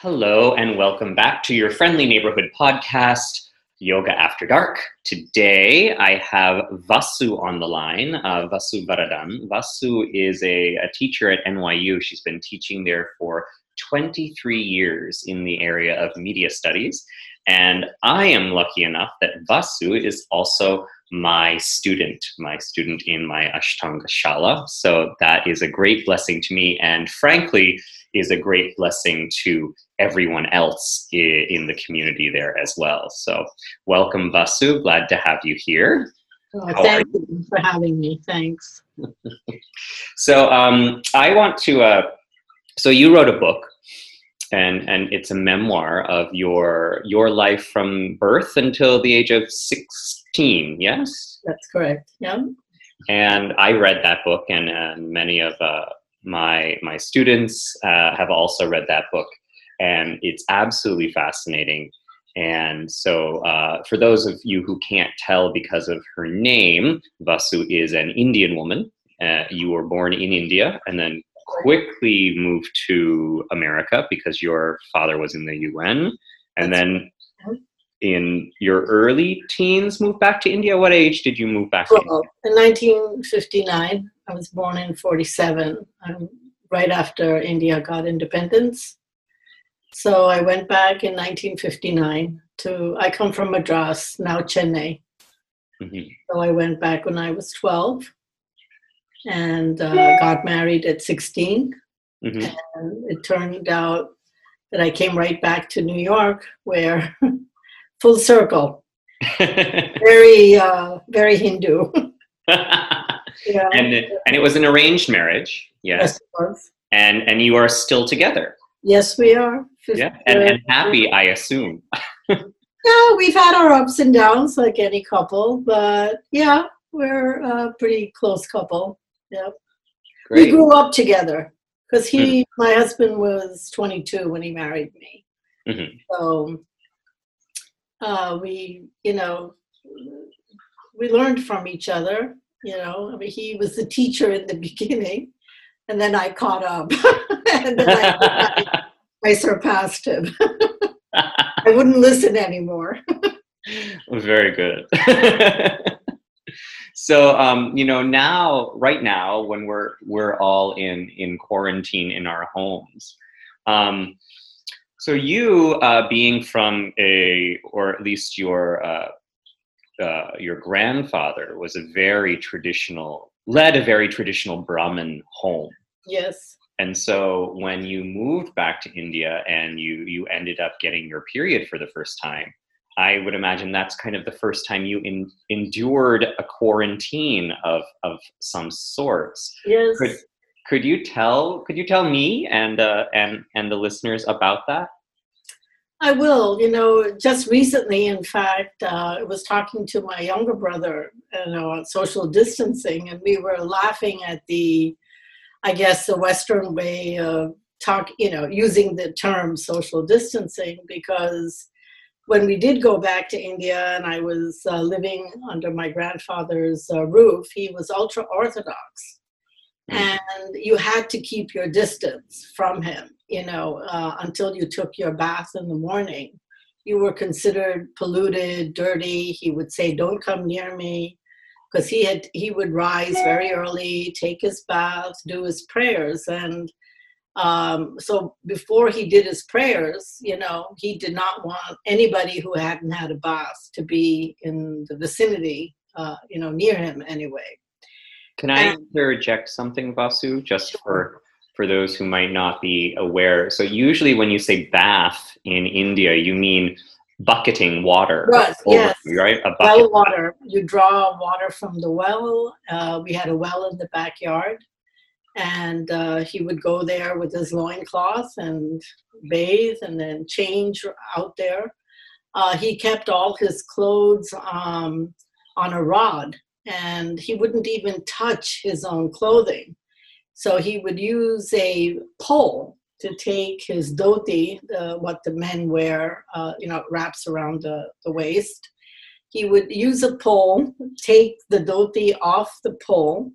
Hello, and welcome back to your friendly neighborhood podcast, Yoga After Dark. Today I have Vasu on the line, uh, Vasu Varadan. Vasu is a, a teacher at NYU. She's been teaching there for 23 years in the area of media studies. And I am lucky enough that Vasu is also my student, my student in my Ashtanga Shala. So that is a great blessing to me, and frankly, is a great blessing to everyone else in the community there as well. So, welcome, Vasu. Glad to have you here. Oh, thank you? you? for having me. Thanks. so, um, I want to. Uh, so, you wrote a book and and it's a memoir of your your life from birth until the age of 16 yes that's correct yeah and i read that book and, and many of uh, my my students uh, have also read that book and it's absolutely fascinating. And so uh, for those of you who can't tell because of her name vasu is an indian woman. Uh, you were born in india and then quickly moved to America because your father was in the UN, and then in your early teens moved back to India. What age did you move back? Well, in 1959, I was born in 47, um, right after India got independence. So I went back in 1959 to. I come from Madras, now Chennai. Mm-hmm. So I went back when I was 12 and uh, got married at 16. Mm-hmm. And it turned out that I came right back to New York, where full circle, very, uh, very Hindu. yeah. And and it was an arranged marriage. Yes. yes and and you are still together. Yes, we are. Yeah, and, and happy, I assume. yeah, we've had our ups and downs like any couple, but yeah, we're a pretty close couple. Yeah. Great. We grew up together because he, mm-hmm. my husband, was 22 when he married me. Mm-hmm. So uh, we, you know, we learned from each other. You know, I mean, he was the teacher in the beginning, and then I caught up, and then I, I surpassed him. I wouldn't listen anymore. Very good. so um, you know now right now when we're we're all in in quarantine in our homes um, so you uh, being from a or at least your uh, uh, your grandfather was a very traditional led a very traditional brahmin home yes and so when you moved back to india and you you ended up getting your period for the first time I would imagine that's kind of the first time you in, endured a quarantine of, of some sorts. Yes. Could, could you tell could you tell me and uh, and and the listeners about that? I will. You know, just recently, in fact, uh, I was talking to my younger brother, you know, on social distancing, and we were laughing at the, I guess, the Western way of talk. You know, using the term social distancing because when we did go back to India and I was uh, living under my grandfather's uh, roof, he was ultra Orthodox. Mm. And you had to keep your distance from him, you know, uh, until you took your bath in the morning. You were considered polluted, dirty. He would say, Don't come near me. Because he had he would rise very early, take his bath, do his prayers, and um, so before he did his prayers, you know, he did not want anybody who hadn't had a bath to be in the vicinity, uh, you know, near him anyway. Can I interject something, Vasu, just sure. for for those who might not be aware? So usually, when you say bath in India, you mean bucketing water. Right. yes. Right. A well water. You draw water from the well. Uh, we had a well in the backyard and uh, he would go there with his loincloth and bathe and then change out there. Uh, he kept all his clothes um, on a rod and he wouldn't even touch his own clothing. So he would use a pole to take his dhoti, the, what the men wear, uh, you know, wraps around the, the waist. He would use a pole, take the dhoti off the pole,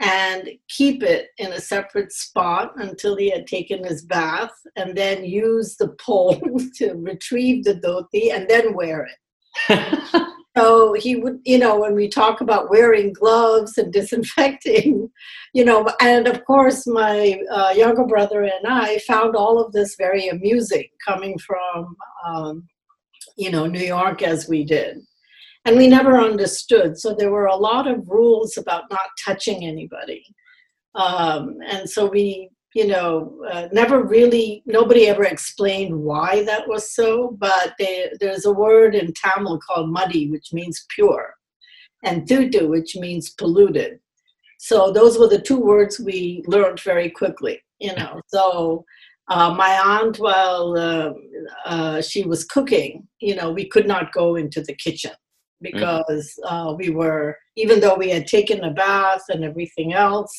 and keep it in a separate spot until he had taken his bath, and then use the pole to retrieve the dhoti and then wear it. so he would, you know, when we talk about wearing gloves and disinfecting, you know, and of course, my uh, younger brother and I found all of this very amusing coming from, um, you know, New York as we did and we never understood. So there were a lot of rules about not touching anybody. Um, and so we, you know, uh, never really, nobody ever explained why that was so, but they, there's a word in Tamil called madi, which means pure, and theetu, which means polluted. So those were the two words we learned very quickly, you know. So uh, my aunt, while uh, uh, she was cooking, you know, we could not go into the kitchen Mm-hmm. because uh, we were, even though we had taken a bath and everything else,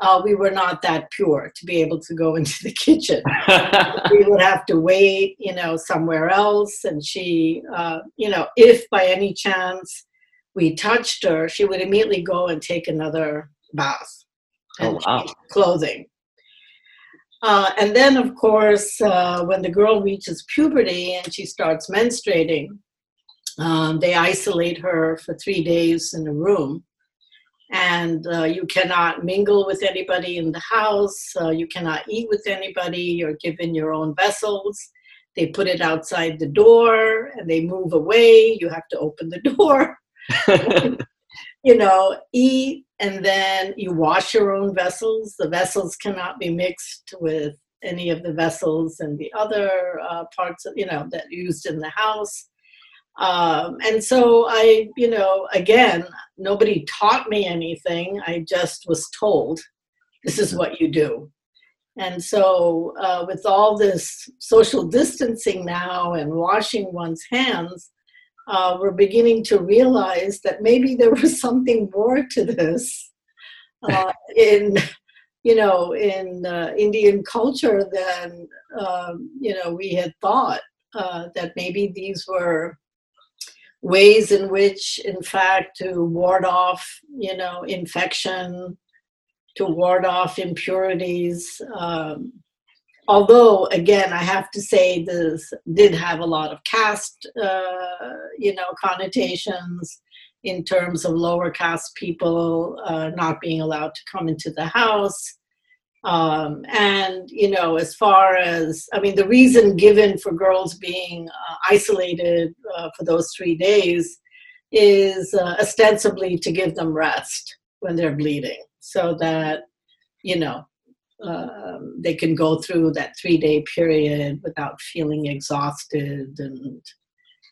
uh, we were not that pure to be able to go into the kitchen. we would have to wait, you know, somewhere else. And she, uh, you know, if by any chance we touched her, she would immediately go and take another bath oh, and oh, wow. clothing. Uh, and then, of course, uh, when the girl reaches puberty and she starts menstruating, um, they isolate her for three days in a room. And uh, you cannot mingle with anybody in the house. Uh, you cannot eat with anybody. You're given your own vessels. They put it outside the door and they move away. You have to open the door. you know, eat, and then you wash your own vessels. The vessels cannot be mixed with any of the vessels and the other uh, parts of, you know, that used in the house. Um, and so I, you know, again, nobody taught me anything. I just was told, this is what you do. And so, uh, with all this social distancing now and washing one's hands, uh, we're beginning to realize that maybe there was something more to this uh, in, you know, in uh, Indian culture than um, you know we had thought. Uh, that maybe these were ways in which, in fact, to ward off, you know, infection, to ward off impurities. Um, although, again, I have to say this did have a lot of caste, uh, you know, connotations in terms of lower caste people uh, not being allowed to come into the house. Um, and you know, as far as I mean, the reason given for girls being uh, isolated uh, for those three days is uh, ostensibly to give them rest when they're bleeding, so that you know um, they can go through that three day period without feeling exhausted and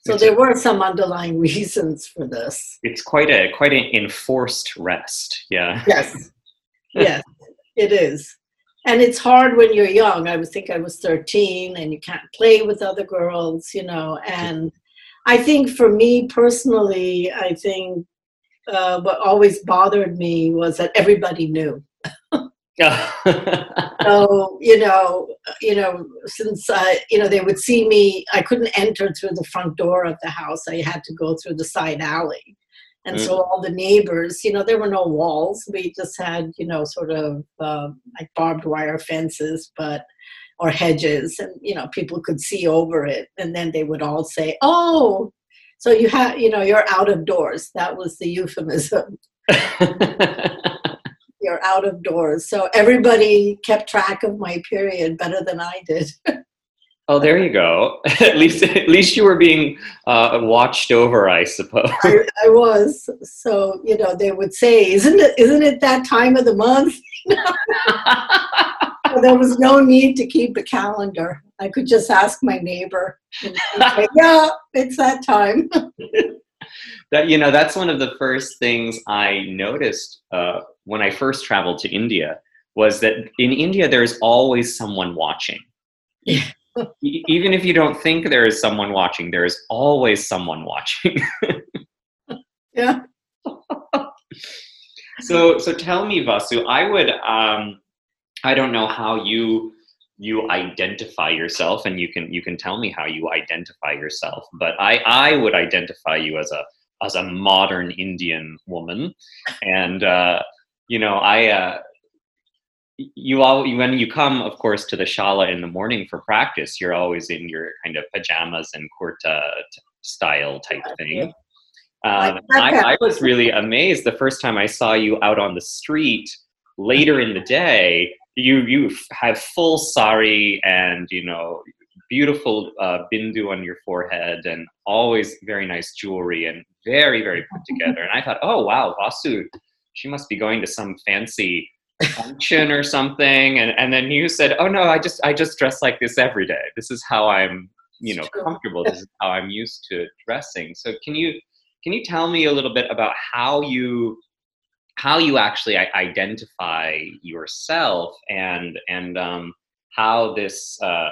so there were some underlying reasons for this. It's quite a quite an enforced rest yeah. Yes. Yes it is and it's hard when you're young. I was think I was 13 and you can't play with other girls, you know. And I think for me personally, I think uh, what always bothered me was that everybody knew. so you know, you know, since I, you know, they would see me, I couldn't enter through the front door of the house. I had to go through the side alley. And mm. so all the neighbors, you know, there were no walls. We just had, you know, sort of uh, like barbed wire fences, but or hedges, and you know, people could see over it. And then they would all say, "Oh, so you have, you know, you're out of doors." That was the euphemism. you're out of doors. So everybody kept track of my period better than I did. Oh, there you go. at least, at least you were being uh, watched over, I suppose. I, I, was. So you know, they would say, "Isn't it? Isn't it that time of the month?" there was no need to keep a calendar. I could just ask my neighbor. Say, yeah, it's that time. that you know, that's one of the first things I noticed uh, when I first traveled to India. Was that in India there's always someone watching. Even if you don't think there is someone watching, there is always someone watching. yeah. so so tell me, Vasu. I would um, I don't know how you you identify yourself, and you can you can tell me how you identify yourself. But I I would identify you as a as a modern Indian woman, and uh, you know, I, uh, you all when you come of course to the shala in the morning for practice you're always in your kind of pajamas and kurta style type thing. Um, I, I, was really amazed the first time i saw you out on the street later in the day. You you have full sari and you know beautiful uh, bindi on your forehead and always very nice jewelry and very very put together. And i thought oh wow vasu she must be going to some fancy function or something and, and then you said oh no i just i just dress like this every day. This is how i'm you know comfortable. This is how i'm used to dressing. So can you can you tell me a little bit about how you how you actually identify yourself and and um, how this uh,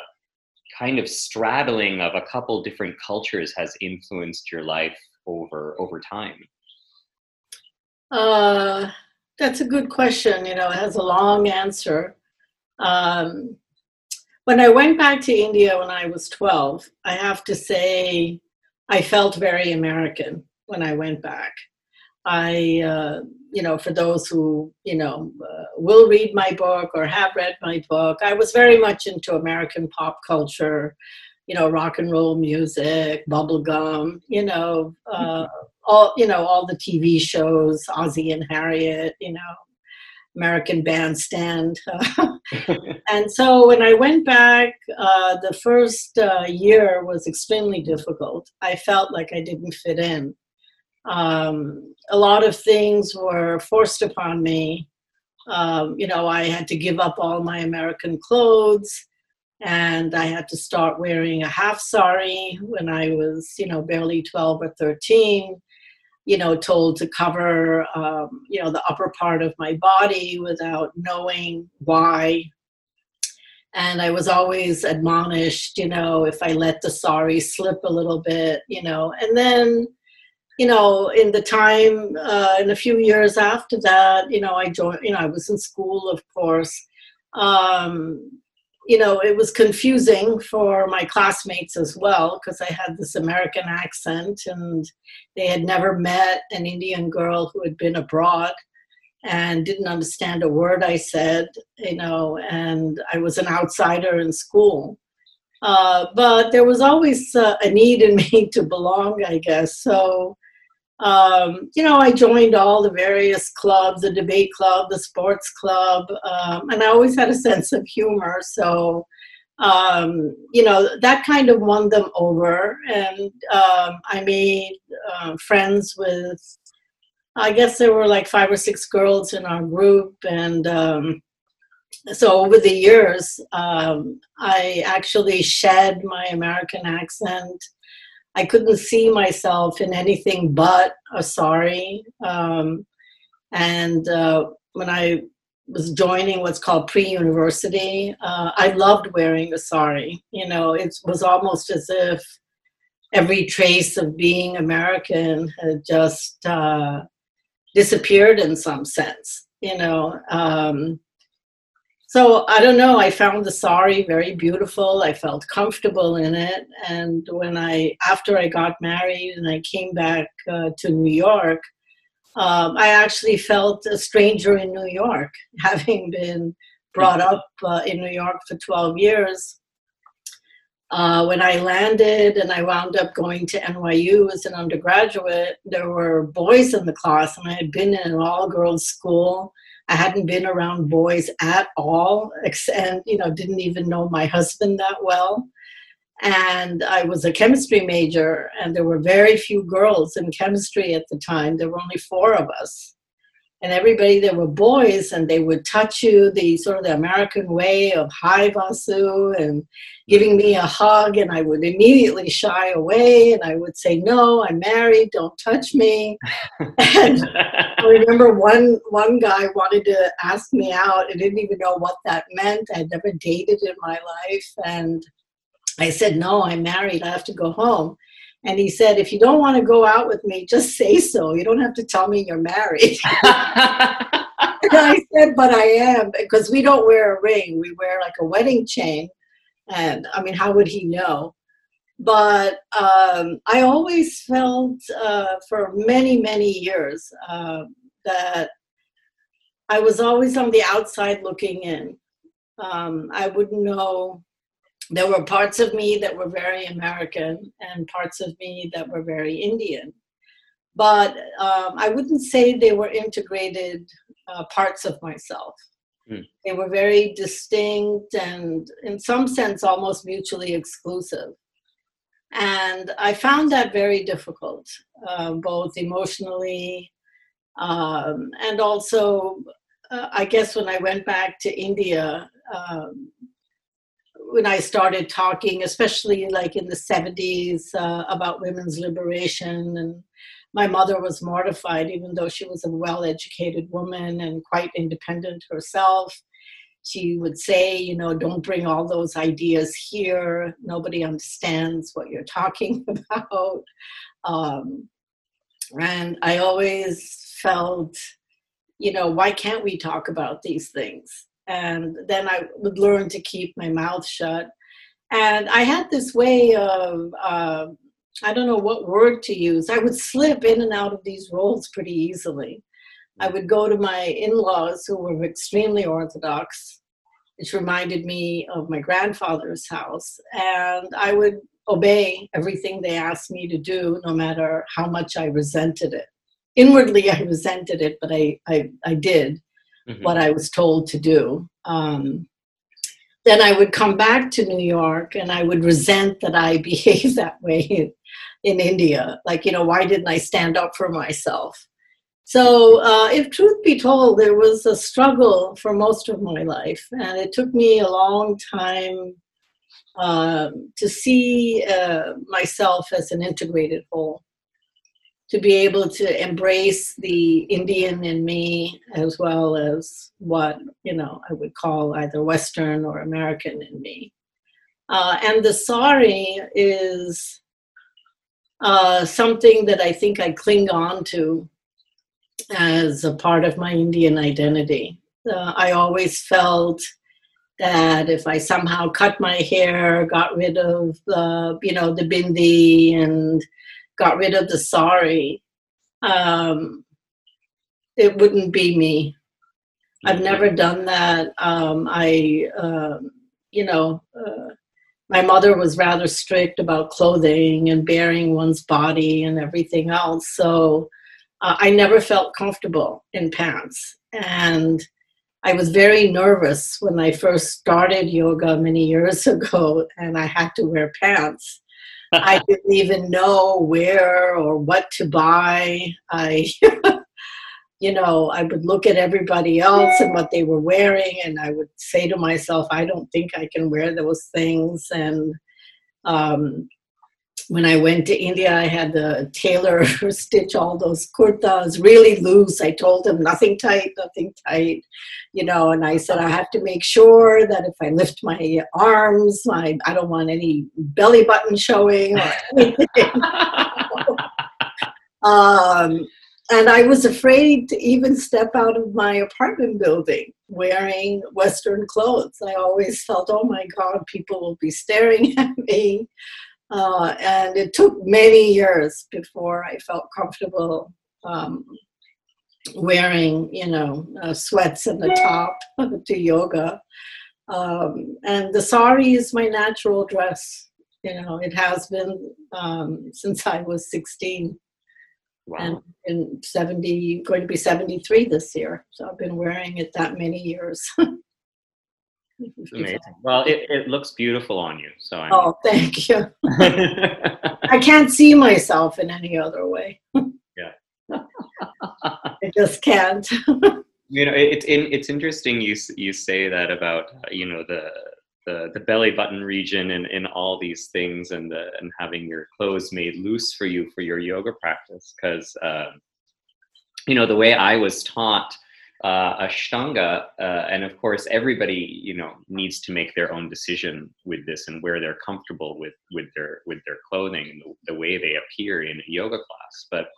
kind of straddling of a couple different cultures has influenced your life over over time? Uh that's a good question. You know, it has a long answer. Um, when I went back to India when I was 12, I have to say I felt very American when I went back. I, uh, you know, for those who, you know, uh, will read my book or have read my book, I was very much into American pop culture, you know, rock and roll music, bubblegum, you know, uh, all you know all the TV shows, Ozzie and Harriet, you know, American Bandstand, and so when I went back, uh, the first uh, year was extremely difficult. I felt like I didn't fit in. Um, a lot of things were forced upon me. Um, you know, I had to give up all my American clothes and I had to start wearing a half sari when I was, you know, barely 12 or 13 you know, told to cover, um, you know, the upper part of my body without knowing why. And I was always admonished, you know, if I let the sari slip a little bit, you know, and then, you know, in the time, uh, in a few years after that, you know, I joined, you know, I was in school, of course. Um, you know, it was confusing for my classmates as well because I had this American accent and they had never met an Indian girl who had been abroad and didn't understand a word I said, you know, and I was an outsider in school. Uh, but there was always uh, a need in me to belong, I guess. So um, you know, I joined all the various clubs, the debate club, the sports club, um, and I always had a sense of humor. So, um, you know, that kind of won them over. And um, I made uh, friends with, I guess there were like five or six girls in our group. And um, so over the years, um, I actually shed my American accent I couldn't see myself in anything but a sari. Um, and uh, when I was joining what's called pre-university, uh, I loved wearing a sari. You know, it was almost as if every trace of being American had just uh, disappeared in some sense. You know, um, so I don't know. I found the sari very beautiful. I felt comfortable in it. And when I, after I got married and I came back uh, to New York, um, I actually felt a stranger in New York, having been brought up uh, in New York for 12 years. Uh, when I landed and I wound up going to NYU as an undergraduate, there were boys in the class, and I had been in an all girls school I hadn't been around boys at all, and you know, didn't even know my husband that well. And I was a chemistry major, and there were very few girls in chemistry at the time. There were only four of us and everybody there were boys and they would touch you the sort of the american way of hi vasu and giving me a hug and i would immediately shy away and i would say no i'm married don't touch me. And i remember one one guy wanted to ask me out i didn't even know what that meant i'd never dated in my life and i said no i'm married i have to go home and he said, if you don't want to go out with me, just say so. You don't have to tell me you're married. and I said, but I am, because we don't wear a ring. We wear like a wedding chain. And I mean, how would he know? But um, I always felt uh, for many, many years uh, that I was always on the outside looking in. Um, I wouldn't know. There were parts of me that were very American and parts of me that were very Indian. But um, I wouldn't say they were integrated uh, parts of myself. Mm. They were very distinct and, in some sense, almost mutually exclusive. And I found that very difficult, uh, both emotionally um, and also, uh, I guess, when I went back to India, um, when I started talking, especially like in the 70s, uh, about women's liberation and my mother was mortified, even though she was a well educated woman and quite independent herself. She would say, you know, don't bring all those ideas here. Nobody understands what you're talking about. Um, and I always felt, you know, why can't we talk about these things? And then I would learn to keep my mouth shut. And I had this way of uh, I don't know what word to use. I would slip in and out of these roles pretty easily. I would go to my in laws who were extremely Orthodox, which reminded me of my grandfather's house. And I would obey everything they asked me to do, no matter how much I resented it. Inwardly, I resented it, but I, I, I did mm-hmm. what I was told to do. Um, then I would come back to New York and I would resent that I behaved that way in, in India. Like, you know, why didn't I stand up for myself? So, uh, if truth be told, there was a struggle for most of my life, and it took me a long time uh, to see uh, myself as an integrated whole to be able to embrace the Indian in me as well as what you know I would call either Western or American in me. Uh, and the sari is uh, something that I think I cling on to as a part of my Indian identity. Uh, I always felt that if I somehow cut my hair, got rid of the, you know, the bindi and got rid of the sari, um, it wouldn't be me. I've mm-hmm. never done that. Um, I, uh, you know, uh, my mother was rather strict about clothing and bearing one's body and everything else. So uh, I never felt comfortable in pants. And I was very nervous when I first started yoga many years ago and I had to wear pants. I didn't even know where or what to buy. I, you know, I would look at everybody else and what they were wearing, and I would say to myself, I don't think I can wear those things. And um, when I went to India, I had the tailor stitch all those kurtas really loose. I told him nothing tight, nothing tight, you know. And I said I have to make sure that if I lift my arms, my I don't want any belly button showing or anything. um, and I was afraid to even step out of my apartment building wearing Western clothes. I always felt, oh my God, people will be staring at me. Uh, and it took many years before I felt comfortable um, wearing, you know, uh, sweats and the top to yoga. Um, and the sari is my natural dress. You know, it has been um, since I was 16. Wow. And in 70, going to be 73 this year. So I've been wearing it that many years. Amazing. Well, it, it looks beautiful on you. So I'm... oh, thank you. I can't see myself in any other way. yeah, I just can't. you know, it's it, it's interesting you you say that about you know the the, the belly button region and, and all these things and the, and having your clothes made loose for you for your yoga practice because uh, you know the way I was taught uh, Ashtanga, uh, and of course, everybody you know needs to make their own decision with this and where they're comfortable with with their with their clothing and the, the way they appear in a yoga class. But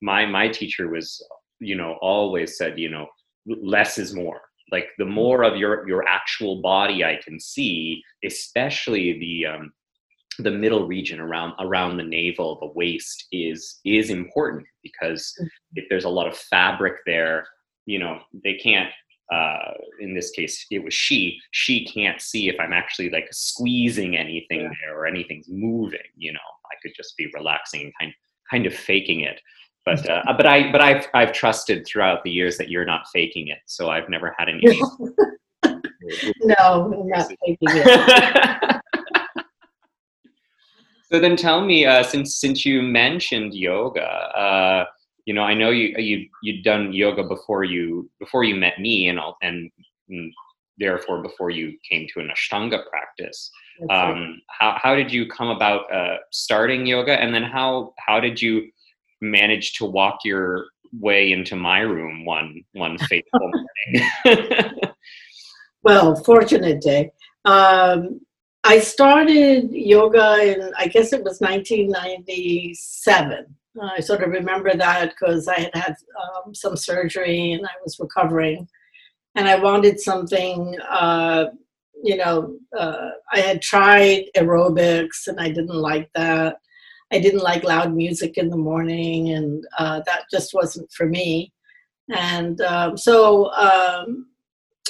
my my teacher was you know always said you know less is more. Like the more of your your actual body I can see, especially the um, the middle region around around the navel the waist is is important because mm-hmm. if there's a lot of fabric there you know they can't uh, in this case it was she she can't see if i'm actually like squeezing anything yeah. there or anything's moving you know? I could just be relaxing and kind kind of faking it. But uh, but i but i've i've trusted throughout the years that you're not faking it so i've never had any no i'm not faking it. So then tell me uh, since since you mentioned yoga uh, you know, I know you you you'd done yoga before you before you met me, and and, and therefore before you came to an Ashtanga practice. Um, how how did you come about uh, starting yoga, and then how how did you manage to walk your way into my room one one fateful morning? well, fortunate day. Um, I started yoga in I guess it was 1997 I sort of remember that because I had had um, some surgery and I was recovering, and I wanted something. Uh, you know, uh, I had tried aerobics and I didn't like that. I didn't like loud music in the morning, and uh, that just wasn't for me. And um, so um,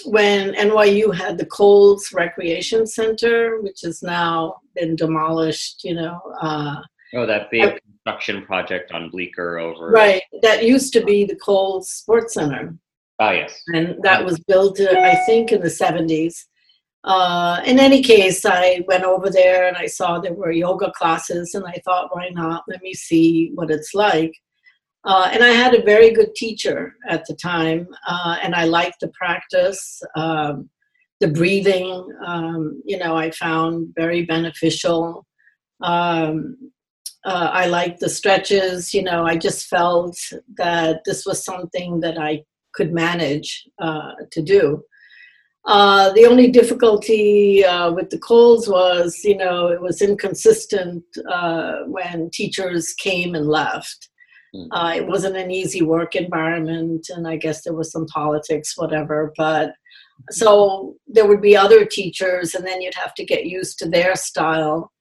when NYU had the Coles Recreation Center, which has now been demolished, you know. Uh, oh, that big I, construction project on Bleecker over. Right. That used to be the Cole Sports Center. Ah, yes. And that was built, uh, I think, in the 70s. Uh, in any case, I went over there and I saw there were yoga classes, and I thought, why not? Let me see what it's like. Uh, and I had a very good teacher at the time, uh, and I liked the practice. Um, the breathing, um, you know, I found very beneficial. Um, uh, I liked the stretches. You know, I just felt that this was something that I could manage uh, to do. Uh, the only difficulty uh, with the Coles was, you know, it was inconsistent uh, when teachers came and left. Uh, it wasn't an easy work environment, and I guess there was some politics, whatever. But so there would be other teachers, and then you'd have to get used to their style.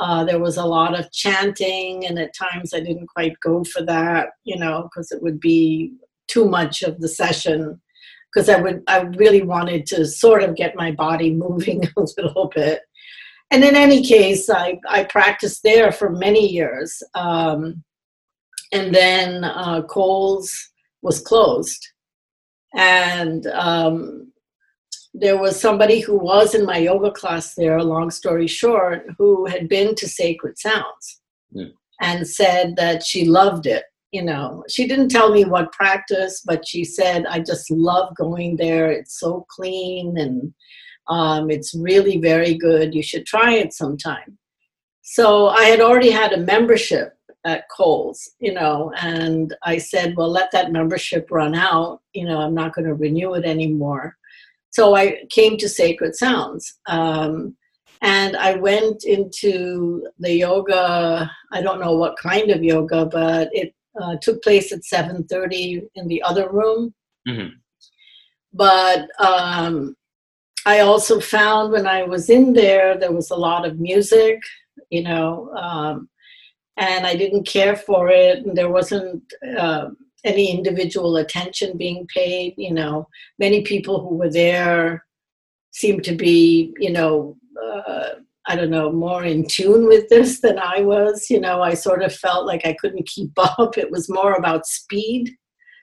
Uh, there was a lot of chanting, and at times I didn't quite go for that, you know, because it would be too much of the session. Because I would, I really wanted to sort of get my body moving a little bit. And in any case, I, I practiced there for many years. Um, and then uh, Coles was closed. And um, there was somebody who was in my yoga class there, long story short, who had been to Sacred Sounds and said that she loved it. You know, she didn't tell me what practice, but she said, I just love going there. It's so clean and um, it's really very good. You should try it sometime. So I had already had a membership at Coles, you know, and I said, well, let that membership run out. You know, I'm not going to renew it anymore. So I came to Sacred Sounds. Um, and I went into the yoga. I don't know what kind of yoga, but it uh, took place at 7:30 in the other room. Mm-hmm. But um, I also found when I was in there, there was a lot of music, you know, um, and I didn't care for it. And there wasn't uh, any individual attention being paid. You know, many people who were there seemed to be, you know, uh, I don't know, more in tune with this than I was. You know, I sort of felt like I couldn't keep up. It was more about speed.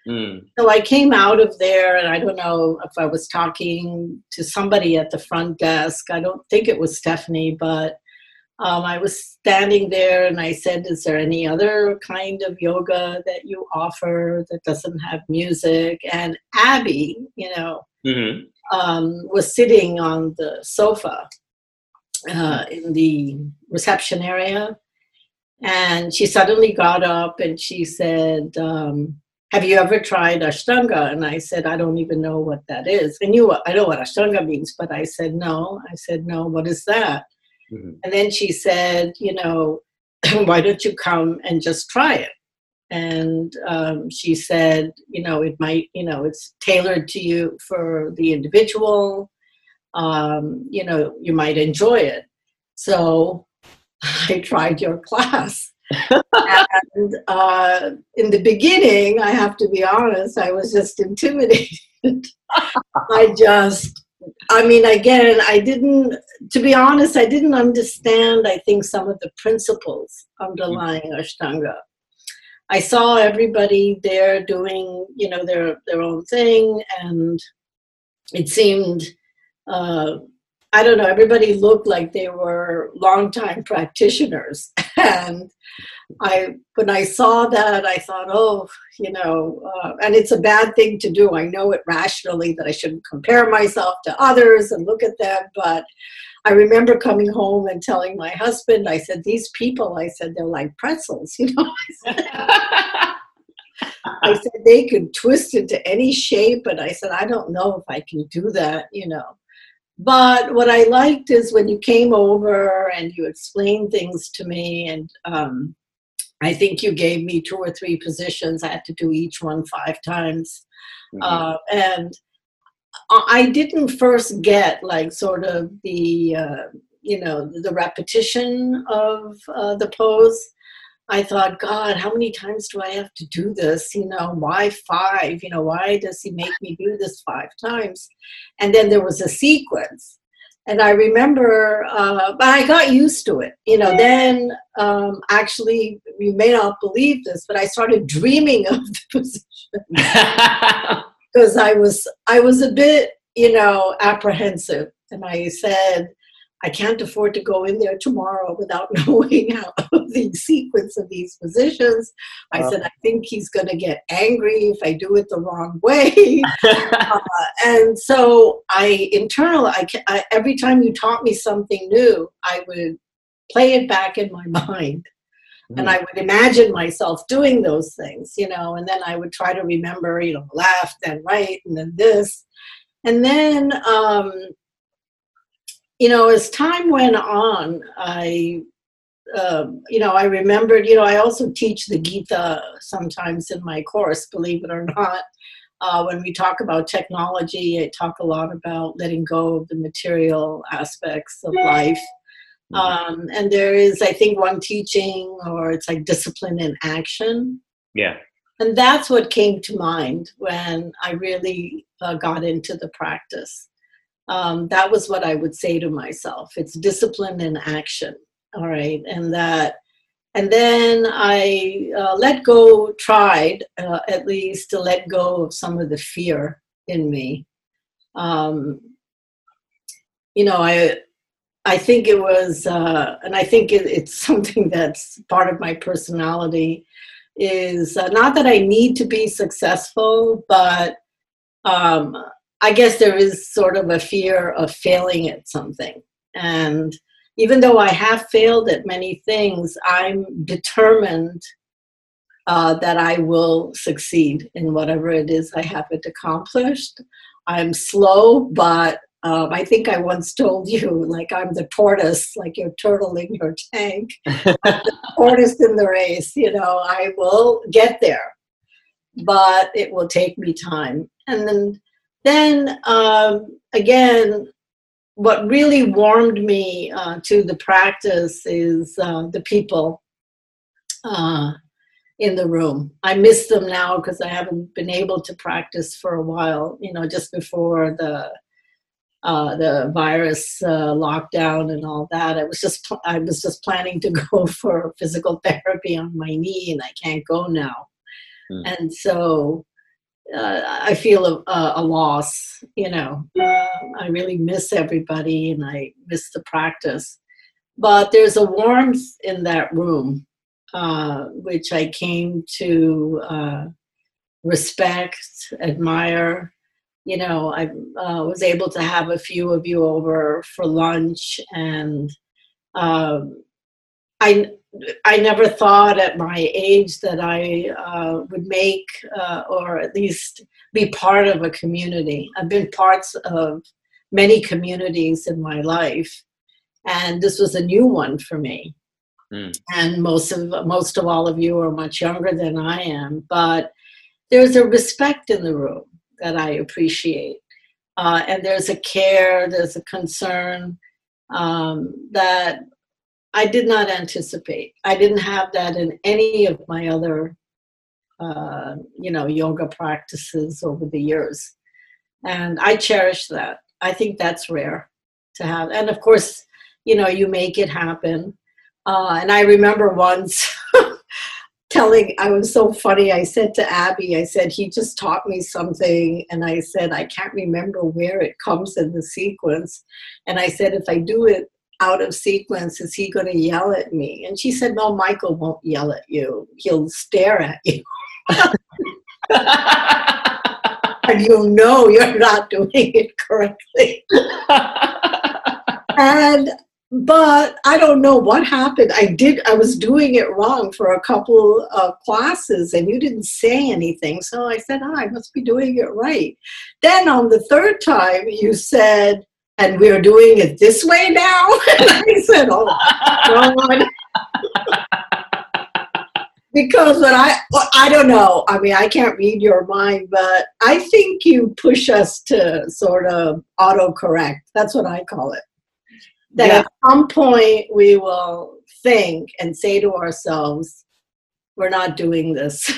Mm. So I came out of there, and I don't know if I was talking to somebody at the front desk. I don't think it was Stephanie, but um, I was standing there and I said, Is there any other kind of yoga that you offer that doesn't have music? And Abby, you know, mm-hmm. um, was sitting on the sofa uh, in the reception area. And she suddenly got up and she said, um, have you ever tried Ashtanga? And I said, I don't even know what that is. And I knew I know what Ashtanga means, but I said, no. I said, no, what is that? Mm-hmm. And then she said, you know, why don't you come and just try it? And um, she said, you know, it might, you know, it's tailored to you for the individual. Um, you know, you might enjoy it. So I tried your class. and uh, in the beginning, I have to be honest, I was just intimidated. I just, I mean, again, I didn't, to be honest, I didn't understand, I think, some of the principles underlying Ashtanga. I saw everybody there doing, you know, their, their own thing, and it seemed, uh, I don't know, everybody looked like they were longtime practitioners. and I, when I saw that, I thought, oh, you know, uh, and it's a bad thing to do. I know it rationally that I shouldn't compare myself to others and look at them, but I remember coming home and telling my husband, I said, these people, I said, they're like pretzels, you know. I said they could twist into any shape, and I said, I don't know if I can do that, you know. But what I liked is when you came over and you explained things to me, and um, I think you gave me two or three positions. I had to do each one five times. Mm-hmm. Uh, and I didn't first get like sort of the, uh, you know, the repetition of uh, the pose. I thought, God, how many times do I have to do this? You know, why five? You know, why does he make me do this five times? And then there was a sequence. And I remember, uh, but I got used to it. You know, then um, actually, you may not believe this, but I started dreaming of the position because I was I was a bit, you know, apprehensive. And I said, I can't afford to go in there tomorrow without knowing how the sequence of these positions. I wow. said, I think he's going to get angry if I do it the wrong way. uh, and so I internal, I, I, every time you taught me something new, I would play it back in my mind. Mm. And I would imagine myself doing those things, you know, and then I would try to remember, you know, left and right and then this. And then um, you know, as time went on, I, um, you know, I remembered, you know, I also teach the Gita sometimes in my course, believe it or not. Uh, when we talk about technology, I talk a lot about letting go of the material aspects of life. Mm-hmm. Um, and there is, I think, one teaching, or it's like discipline in action. Yeah. And that's what came to mind when I really uh, got into the practice um, that was what I would say to myself. It's discipline and action. All right. And that, and then I uh, let go, tried uh, at least to let go of some of the fear in me. Um, you know, I, I think it was, uh, and I think it, it's something that's part of my personality is uh, not that I need to be successful, but um, I guess there is sort of a fear of failing at something. And even though I have failed at many things, I'm determined uh, that I will succeed in whatever it is I have it accomplished. I'm slow, but um, I think I once told you, like I'm the tortoise, like your turtle in your tank, the tortoise in the race. You know, I will get there, but it will take me time. And then then um, again, what really warmed me uh, to the practice is uh, the people uh, in the room. I miss them now because I haven't been able to practice for a while. You know, just before the uh, the virus uh, lockdown and all that. I was just I was just planning to go for physical therapy on my knee, and I can't go now. Mm. And so uh, I feel a, a, loss. You know, uh, I really miss everybody and I miss the practice. But there's a warmth in that room, uh, which I came to uh, respect, admire. You know, I uh, was able to have a few of you over for lunch, and um, I I never thought at my age that I uh, would make uh, or at least be part of a community. I've been parts of many communities in my life, and this was a new one for me. Mm. And most of most of all of you are much younger than I am, but there's a respect in the room that I appreciate, uh, and there's a care, there's a concern um, that I did not anticipate. I didn't have that in any of my other, uh, you know, yoga practices over the years, and I cherish that. I think that's rare to have, and of course, you know, you make it happen. Uh, and I remember once telling, I was so funny. I said to Abby, I said, he just taught me something. And I said, I can't remember where it comes in the sequence. And I said, if I do it out of sequence, is he going to yell at me? And she said, no, Michael won't yell at you. He'll stare at you. and you'll know you're not doing it correctly. and but I don't know what happened. I did, I was doing it wrong for a couple of classes and you didn't say anything. So I said, oh, I must be doing it right. Then on the third time, you said, and we're doing it this way now. and I said, oh, God. because when I, I don't know. I mean, I can't read your mind, but I think you push us to sort of autocorrect. That's what I call it that yeah. at some point we will think and say to ourselves, we're not doing this.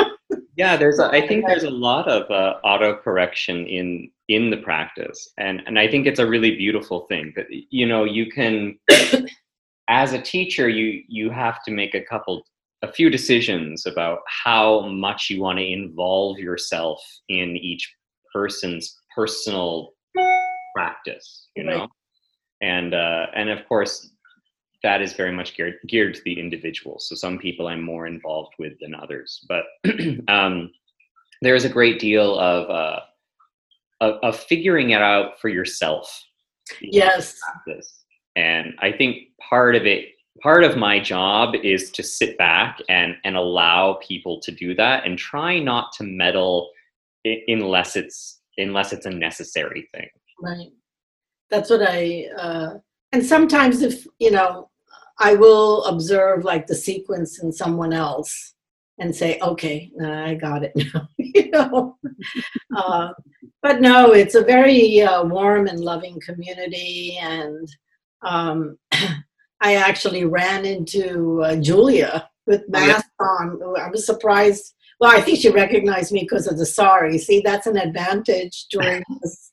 yeah, there's a, I think there's a lot of uh, auto correction in in the practice, and and I think it's a really beautiful thing that you know you can, as a teacher, you you have to make a couple a few decisions about how much you want to involve yourself in each person's personal practice you know? And uh, and of course that is very much geared geared to the individual. So some people I'm more involved with than others, but um, there is a great deal of, uh, of, of figuring it out for yourself. Yes. And I think part of it, part of my job is to sit back and and allow people to do that, and try not to meddle unless it's unless it's a necessary thing. Right that's what I, uh, and sometimes if, you know, I will observe like the sequence in someone else and say, okay, I got it now, you know. uh, but no, it's a very uh, warm and loving community. And um, I actually ran into uh, Julia with mask oh, on. I was surprised. Well, I think she recognized me because of the sari. See, that's an advantage during this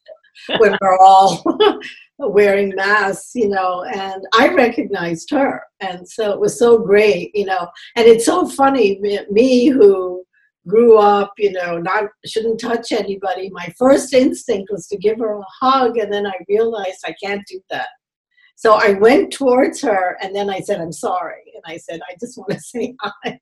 when we're all wearing masks, you know, and I recognized her. And so it was so great, you know, and it's so funny, me who grew up, you know, not shouldn't touch anybody. My first instinct was to give her a hug, and then I realized I can't do that. So I went towards her, and then I said, "I'm sorry," and I said, "I just want to say hi."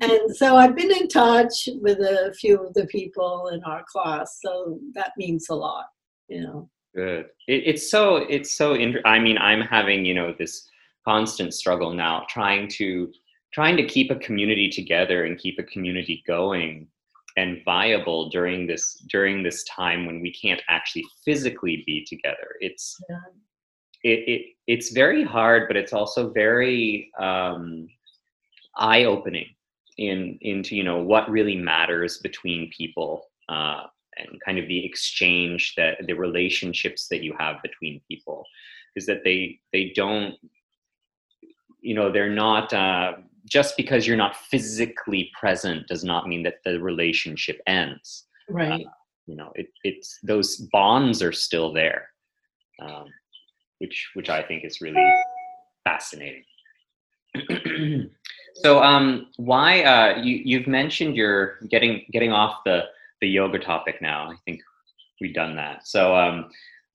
and so I've been in touch with a few of the people in our class, so that means a lot you know good it, it's so it's so inter- i mean i'm having you know this constant struggle now trying to trying to keep a community together and keep a community going and viable during this during this time when we can't actually physically be together it's yeah. it, it it's very hard but it's also very um, eye-opening in into you know what really matters between people uh, and kind of the exchange that the relationships that you have between people is that they they don't you know they're not uh, just because you're not physically present does not mean that the relationship ends. Right. Uh, you know it, it's those bonds are still there um, which which i think is really fascinating. So um why uh you you've mentioned you're getting getting off the the yoga topic now. I think we've done that. So um,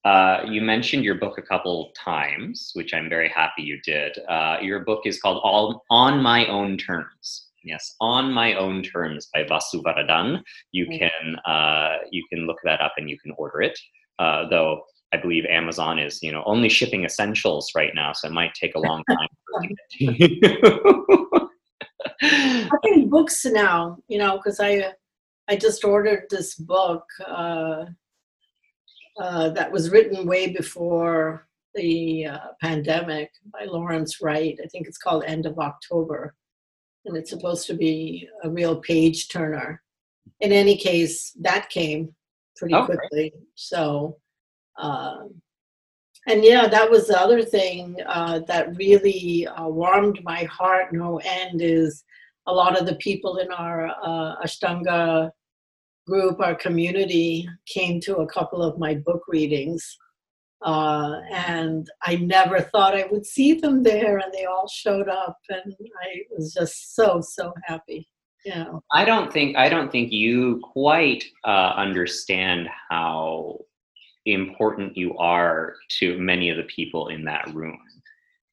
uh, you mentioned your book a couple times, which I'm very happy you did. Uh, your book is called All On My Own Terms. Yes, On My Own Terms by Vasu Varadan. You can uh, you can look that up and you can order it. Uh, though I believe Amazon is you know only shipping essentials right now, so it might take a long time. I think books now, you know, because I I just ordered this book uh, uh, that was written way before the uh, pandemic by Lawrence Wright. I think it's called End of October. And it's supposed to be a real page turner. In any case, that came pretty quickly. So, um, and yeah, that was the other thing uh, that really uh, warmed my heart no end is a lot of the people in our uh, Ashtanga group, our community, came to a couple of my book readings. Uh, and I never thought I would see them there, and they all showed up, and I was just so so happy. Yeah. I don't think I don't think you quite uh, understand how important you are to many of the people in that room.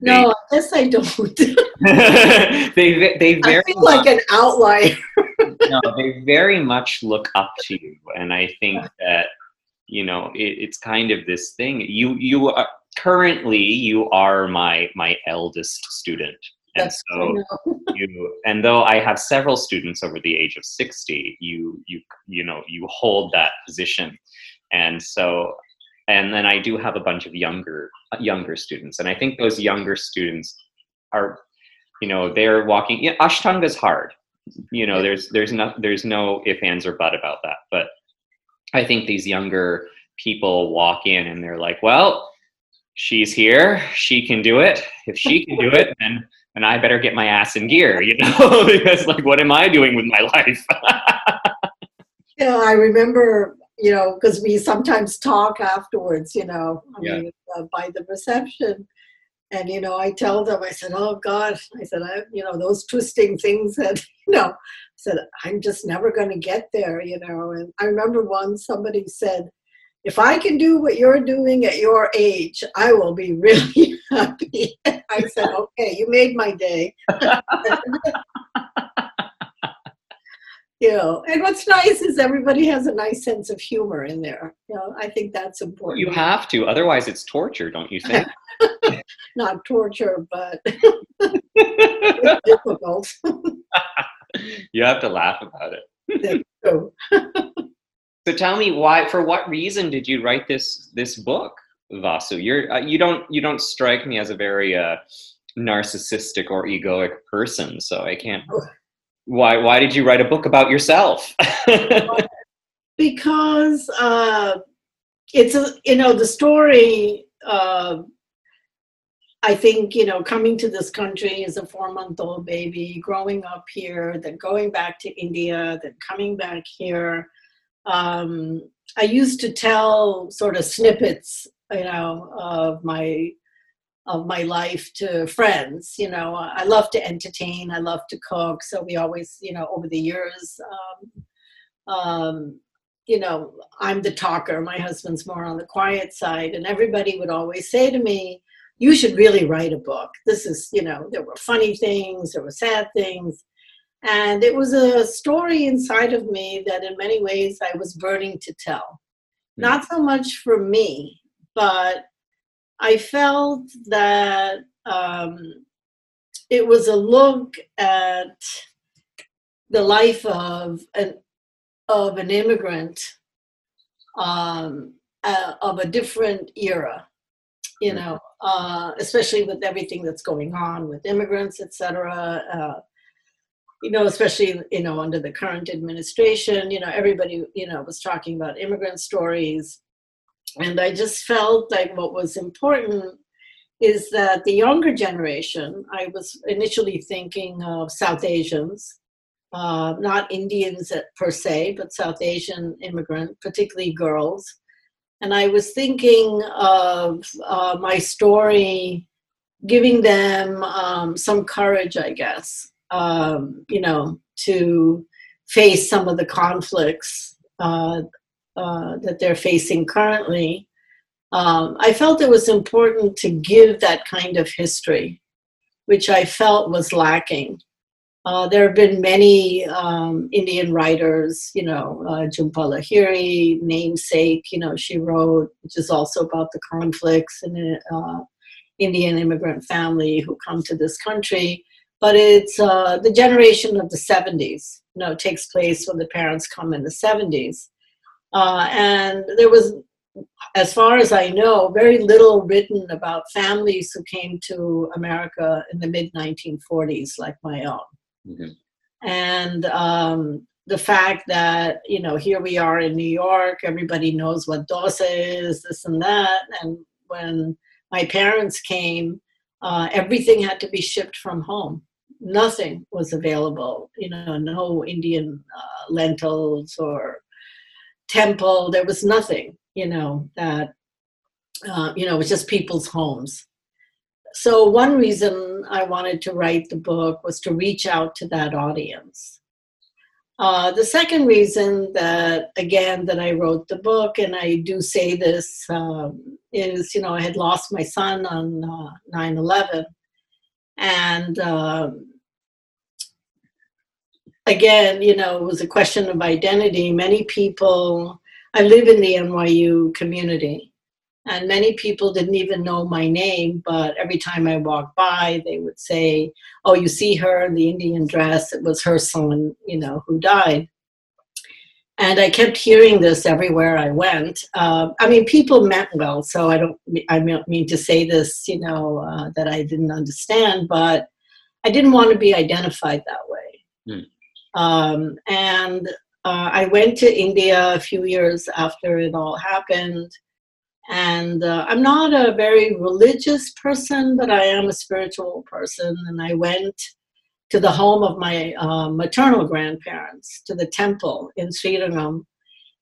No, I guess I don't. they they very I feel like an outlier. no, they very much look up to you, and I think that you know it, it's kind of this thing. You you are currently you are my my eldest student, and That's so you and though I have several students over the age of sixty, you you you know you hold that position, and so and then I do have a bunch of younger younger students, and I think those younger students are, you know, they're walking. Yeah, Ashtanga is hard. You know, there's there's no there's no if ands or but about that. But I think these younger people walk in and they're like, well, she's here, she can do it. If she can do it, then and I better get my ass in gear, you know, because like, what am I doing with my life? Yeah, I remember, you know, because we sometimes talk afterwards, you know, I Yeah. mean, uh, by the reception. And, you know, I tell them, I said, oh, God, I said, I, you know, those twisting things that, you know, I said, I'm just never going to get there, you know. And I remember once somebody said, if I can do what you're doing at your age, I will be really happy. I said, okay, you made my day. You know, and what's nice is everybody has a nice sense of humor in there. You know, I think that's important. you have to, otherwise it's torture, don't you think? Not torture, but difficult. you have to laugh about it. So, So tell me why for what reason did you write this this book, Vasu? You're uh, you don't you don't strike me as a very uh, narcissistic or egoic person, so I can't why why did you write a book about yourself? because uh, it's a you know the story. Uh, I think you know coming to this country as a four-month-old baby, growing up here, then going back to India, then coming back here. Um, I used to tell sort of snippets, you know, of my of my life to friends. You know, I love to entertain. I love to cook. So we always, you know, over the years, um, um, you know, I'm the talker. My husband's more on the quiet side, and everybody would always say to me, "You should really write a book. This is, you know, there were funny things, there were sad things." And it was a story inside of me that, in many ways, I was burning to tell. Not so much for me, but I felt that um, it was a look at the life of an of an immigrant um, uh, of a different era. You know, uh, especially with everything that's going on with immigrants, etc. Uh, you know, especially you know under the current administration, you know, everybody you know was talking about immigrant stories, and I just felt like what was important is that the younger generation. I was initially thinking of South Asians, uh, not Indians per se, but South Asian immigrant, particularly girls. And I was thinking of uh, my story giving them um, some courage, I guess, um, you know, to face some of the conflicts uh, uh, that they're facing currently. Um, I felt it was important to give that kind of history, which I felt was lacking. Uh, there have been many um, Indian writers, you know, uh, Jhumpa Lahiri, Namesake, you know, she wrote, which is also about the conflicts in uh, Indian immigrant family who come to this country. But it's uh, the generation of the 70s, you know, takes place when the parents come in the 70s. Uh, and there was, as far as I know, very little written about families who came to America in the mid 1940s, like my own Mhm. and um, the fact that you know here we are in New York, everybody knows what dosa is, this and that, and when my parents came, uh, everything had to be shipped from home. Nothing was available, you know, no Indian uh, lentils or temple. There was nothing, you know, that, uh, you know, it was just people's homes. So, one reason I wanted to write the book was to reach out to that audience. Uh, the second reason that, again, that I wrote the book, and I do say this, um, is, you know, I had lost my son on uh, 9 11. And um, again, you know, it was a question of identity. Many people, I live in the NYU community, and many people didn't even know my name, but every time I walked by, they would say, Oh, you see her in the Indian dress. It was her son, you know, who died. And I kept hearing this everywhere I went. Uh, I mean, people meant well, so I don't. I mean to say this, you know, uh, that I didn't understand, but I didn't want to be identified that way. Mm. Um, and uh, I went to India a few years after it all happened and uh, I'm not a very religious person, but I am a spiritual person. And I went to the home of my uh, maternal grandparents, to the temple in Srirangam.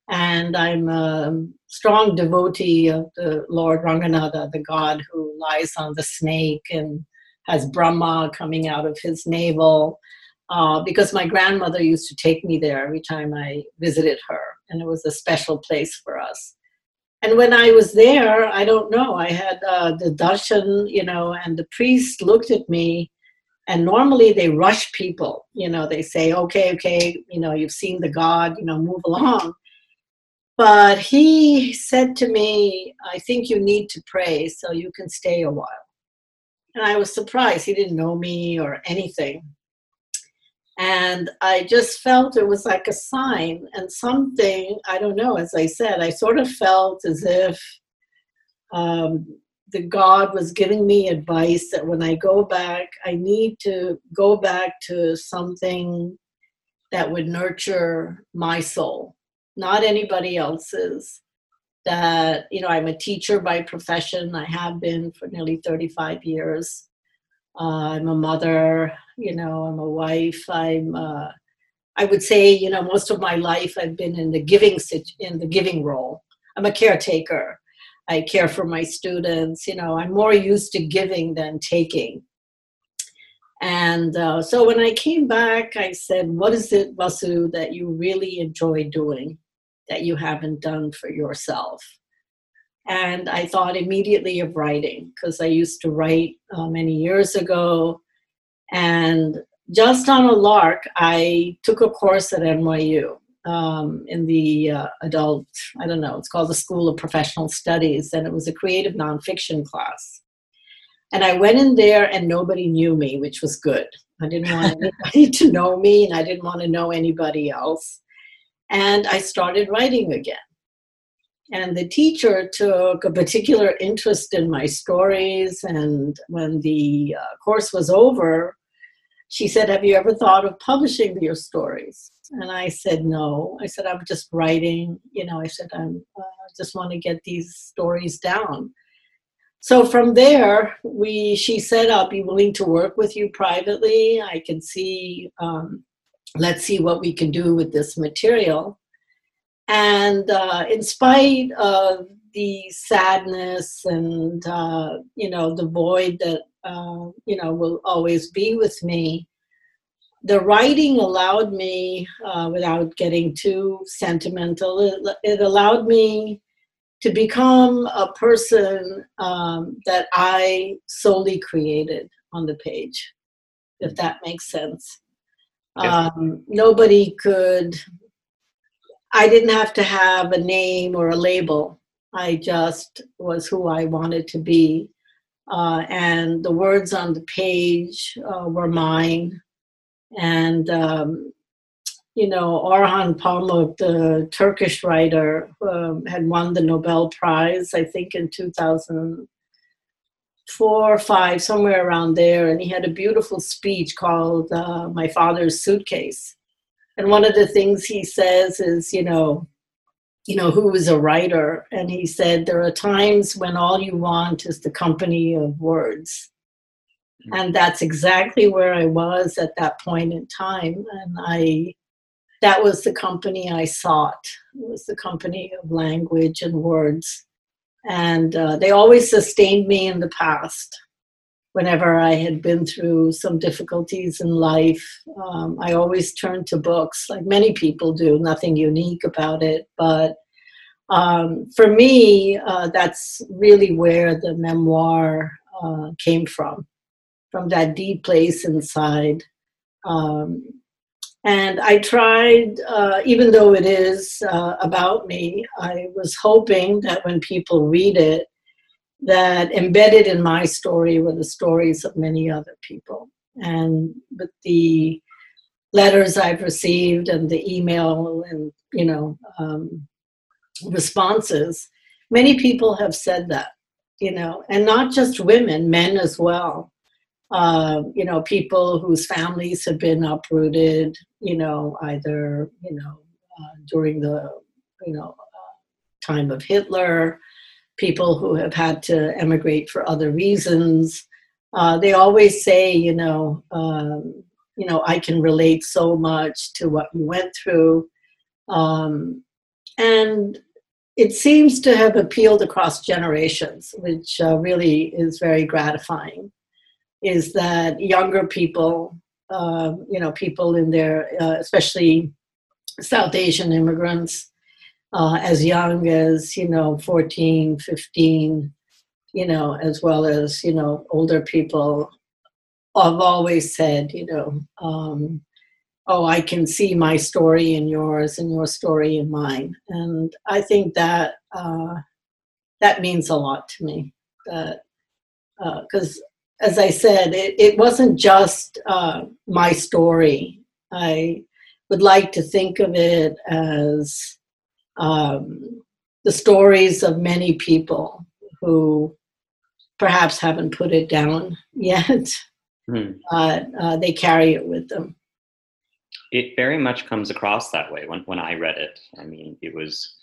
And I'm a strong devotee of the Lord Ranganatha, the god who lies on the snake and has Brahma coming out of his navel. Uh, because my grandmother used to take me there every time I visited her, and it was a special place for us and when I was there, I don't know, I had uh, the darshan, you know, and the priest looked at me. And normally they rush people, you know, they say, okay, okay, you know, you've seen the God, you know, move along. But he said to me, I think you need to pray so you can stay a while. And I was surprised. He didn't know me or anything. And I just felt it was like a sign and something, I don't know, as I said, I sort of felt as if um, the God was giving me advice that when I go back, I need to go back to something that would nurture my soul, not anybody else's. That, you know, I'm a teacher by profession, I have been for nearly 35 years. Uh, I'm a mother, you know, I'm a wife. I'm, uh, I would say, you know, most of my life I've been in the giving in the giving role. I'm a caretaker. I care for my students. You know, I'm more used to giving than taking. And uh, so when I came back, I said, "What is it, Vasu, that you really enjoy doing that you haven't done for yourself?" And I thought immediately of writing because I used to write uh, many years ago. And just on a lark, I took a course at NYU um, in the uh, adult, I don't know, it's called the School of Professional Studies, and it was a creative nonfiction class. And I went in there and nobody knew me, which was good. I didn't want anybody to know me and I didn't want to know anybody else. And I started writing again. And the teacher took a particular interest in my stories. And when the uh, course was over, she said, Have you ever thought of publishing your stories? And I said, No. I said, I'm just writing. You know, I said, I'm, uh, just want to get these stories down. So from there, we she said, I'll be willing to work with you privately. I can see, um, let's see what we can do with this material. And uh, in spite of the sadness and, uh, you know, the void that, uh, you know, will always be with me, the writing allowed me, uh, without getting too sentimental, it, it, allowed me to become a person um, that I solely created on the page, if that makes sense. Um, nobody could I didn't have to have a name or a label. I just was who I wanted to be. Uh, and the words on the page uh, were mine. And, um, you know, Orhan Pamuk, the Turkish writer, um, had won the Nobel Prize, I think, in 2004 or five, somewhere around there. And he had a beautiful speech called uh, My Father's Suitcase and one of the things he says is, you know, you know, who was a writer, and he said, There are times when all you want is the company of words. Mm-hmm. And that's exactly where I was at that point in time. And I, that was the company I sought. It was the company of language and words. And uh, they always sustained me in the past. Whenever I had been through some difficulties in life, um, I always turned to books, like many people do, nothing unique about it. But um, for me, uh, that's really where the memoir uh, came from, from that deep place inside. Um, and I tried, uh, even though it is uh, about me, I was hoping that when people read it, that embedded in my story were the stories of many other people. And with the letters I've received and the email and, you know, um, responses, many people have said that, you know, and not just women, men as well uh, you know, people whose families have been uprooted, you know, either, you know, uh, during the, you know, uh, time of Hitler, people who have had to emigrate for other reasons. Uh, they always say, you know, um, you know, I can relate so much to what you went through. Um, and it seems to have appealed across generations, which uh, really is very gratifying is that younger people, uh, you know, people in their, uh, especially South Asian immigrants, uh, as young as, you know, 14, 15, you know, as well as, you know, older people, have always said, you know, um, oh, I can see my story in yours and your story in mine. And I think that uh, that means a lot to me. Because as I said, it, it wasn't just uh, my story. I would like to think of it as um, the stories of many people who perhaps haven't put it down yet. Mm. Uh, uh, they carry it with them. It very much comes across that way when, when I read it. I mean, it was,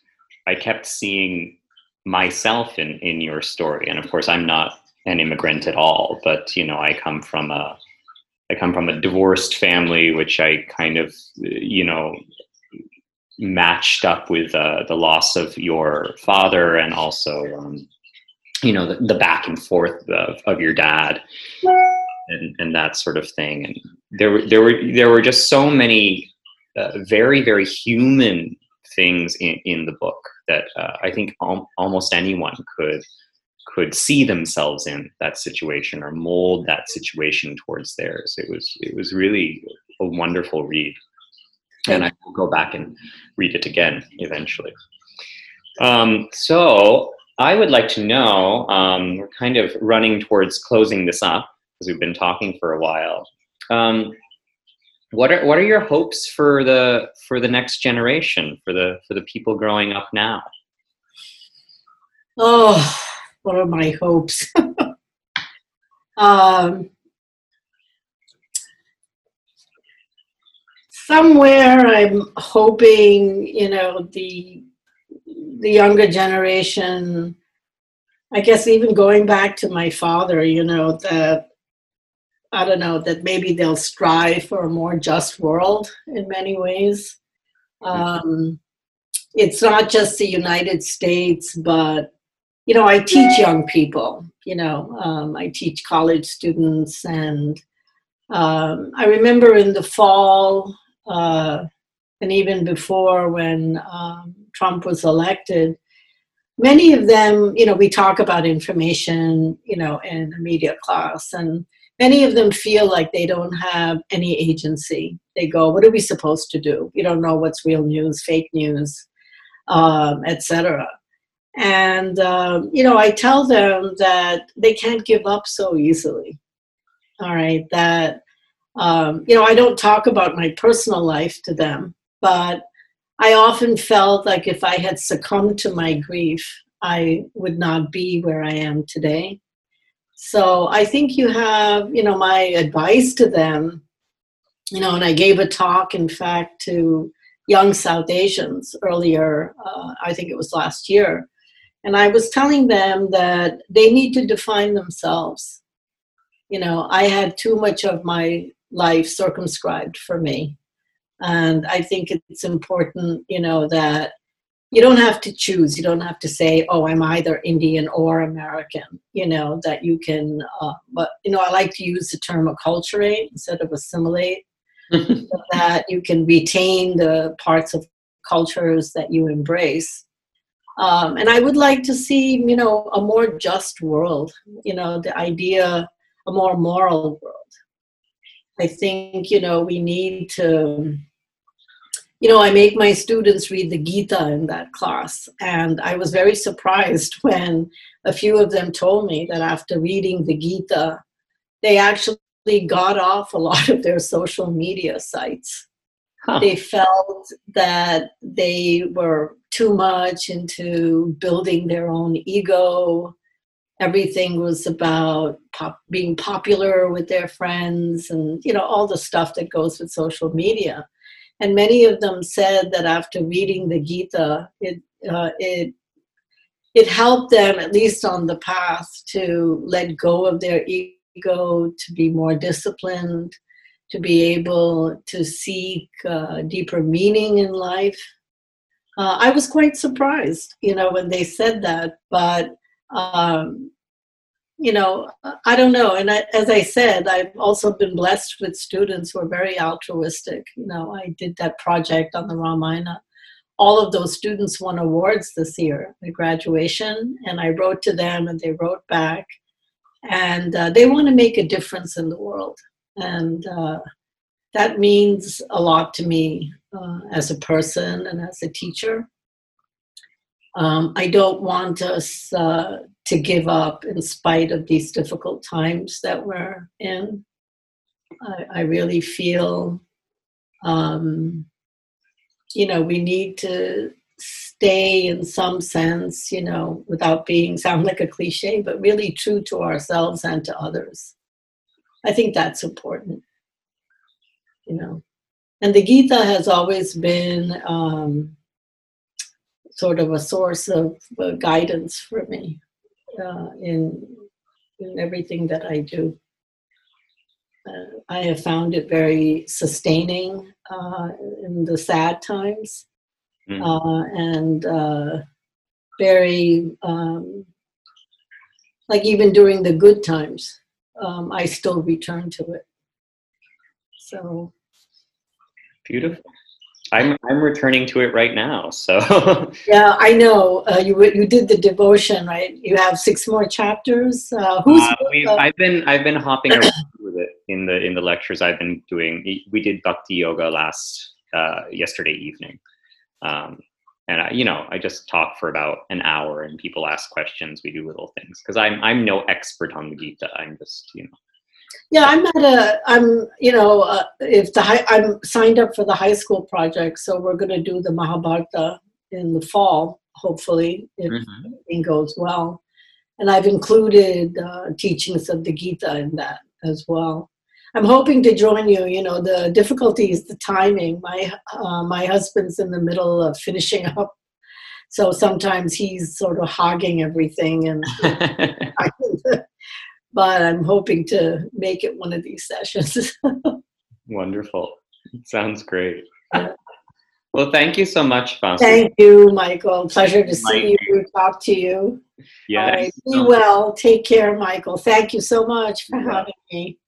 I kept seeing myself in, in your story. And of course, I'm not an immigrant at all, but you know, I come from a I come from a divorced family, which I kind of you know matched up with uh, the loss of your father and also um, you know the, the, back and forth of, of your dad and, and that sort of thing and there were there were there were just so many uh, very very human things in, in the book that uh, I think al- almost anyone could could see themselves in that situation or mold that situation towards theirs. It was it was really a wonderful read, and I will go back and read it again eventually. Um, so I would like to know. Um, we're kind of running towards closing this up because we've been talking for a while. Um, what are what are your hopes for the for the next generation for the for the people growing up now? Oh, what are my hopes? um, somewhere I'm hoping, you know, the the younger generation, I guess even going back to my father, you know, that I don't know, that maybe they'll strive for a more just world in many ways. Um, it's not just the United States, but you know, I teach young people, you know, um, I teach college students. And um, I remember in the fall, uh, and even before when um, Trump was elected, many of them, you know, we talk about information, you know, in a media class, and many of them feel like they don't have any agency. They go, "What are we supposed to do? We don't know what's real news, fake news, um, etc." And, um, you know, I tell them that they can't give up so easily. All right. That, um, you know, I don't talk about my personal life to them, but I often felt like if I had succumbed to my grief, I would not be where I am today. So I think you have, you know, my advice to them, you know, and I gave a talk, in fact, to young South Asians earlier, uh, I think it was last year. And I was telling them that they need to define themselves. You know, I had too much of my life circumscribed for me. And I think it's important, you know, that you don't have to choose. You don't have to say, oh, I'm either Indian or American, you know, that you can, uh, but, you know, I like to use the term acculturate instead of assimilate, so that you can retain the parts of cultures that you embrace. Um, and I would like to see, you know, a more just world, you know, the idea, a more moral world. I think, you know, we need to, you know, I make my students read the Gita in that class. And I was very surprised when a few of them told me that after reading the Gita, they actually got off a lot of their social media sites. Huh. They felt that they were too much into building their own ego. Everything was about pop, being popular with their friends and, you know, all the stuff that goes with social media and many of them said that after reading the Gita, it uh, it it helped them at least on the path to let go of their ego, to be more disciplined, to be able to seek uh, deeper meaning in life. Uh, I was quite surprised, you know, when they said that, but um, you know, I don't know. And I, as I said, I've also been blessed with students who are very altruistic. You know, I did that project on the Ramayana. All of those students won awards this year at graduation, and I wrote to them, and they wrote back, and uh, they want to make a difference in the world, and uh, that means a lot to me uh, as a person and as a teacher. Um, I don't want us uh, to give up in spite of these difficult times that we're in. I, I really feel, um, you know, we need to stay in some sense, you know, without being sound like a cliche, but really true to ourselves and to others. I think that's important, you know. And the Gita has always been um, sort of a source of uh, guidance for me uh, in in everything that I do. Uh, I have found it very sustaining uh, in the sad times, mm. and uh, very um, like even during the good times, um, I still return to it. So beautiful. I'm I'm returning to it right now. So yeah, I know uh, you you did the devotion, right? You have six more chapters. Uh, who's uh, I've been I've been hopping around with it in the in the lectures I've been doing. We did Bhakti Yoga last uh, yesterday evening, um, and I, you know I just talk for about an hour, and people ask questions. We do little things because I'm I'm no expert on the Gita. I'm just you know yeah, I'm at a. I'm you know uh, if the high, I'm signed up for the high school project, so we're going to do the Mahabharata in the fall, hopefully if mm-hmm. everything goes well. And I've included uh, teachings of the Gita in that as well. I'm hoping to join you. You know, the difficulty is the timing. My uh, my husband's in the middle of finishing up, so sometimes he's sort of hogging everything, and but I'm hoping to make it one of these sessions. Wonderful. Sounds great. Yeah. Well, thank you so much, Vasu. Thank you, Michael. Pleasure to see you, talk to you. Yeah. Right. Be well. Take care, Michael. Thank you so much for yeah. having me.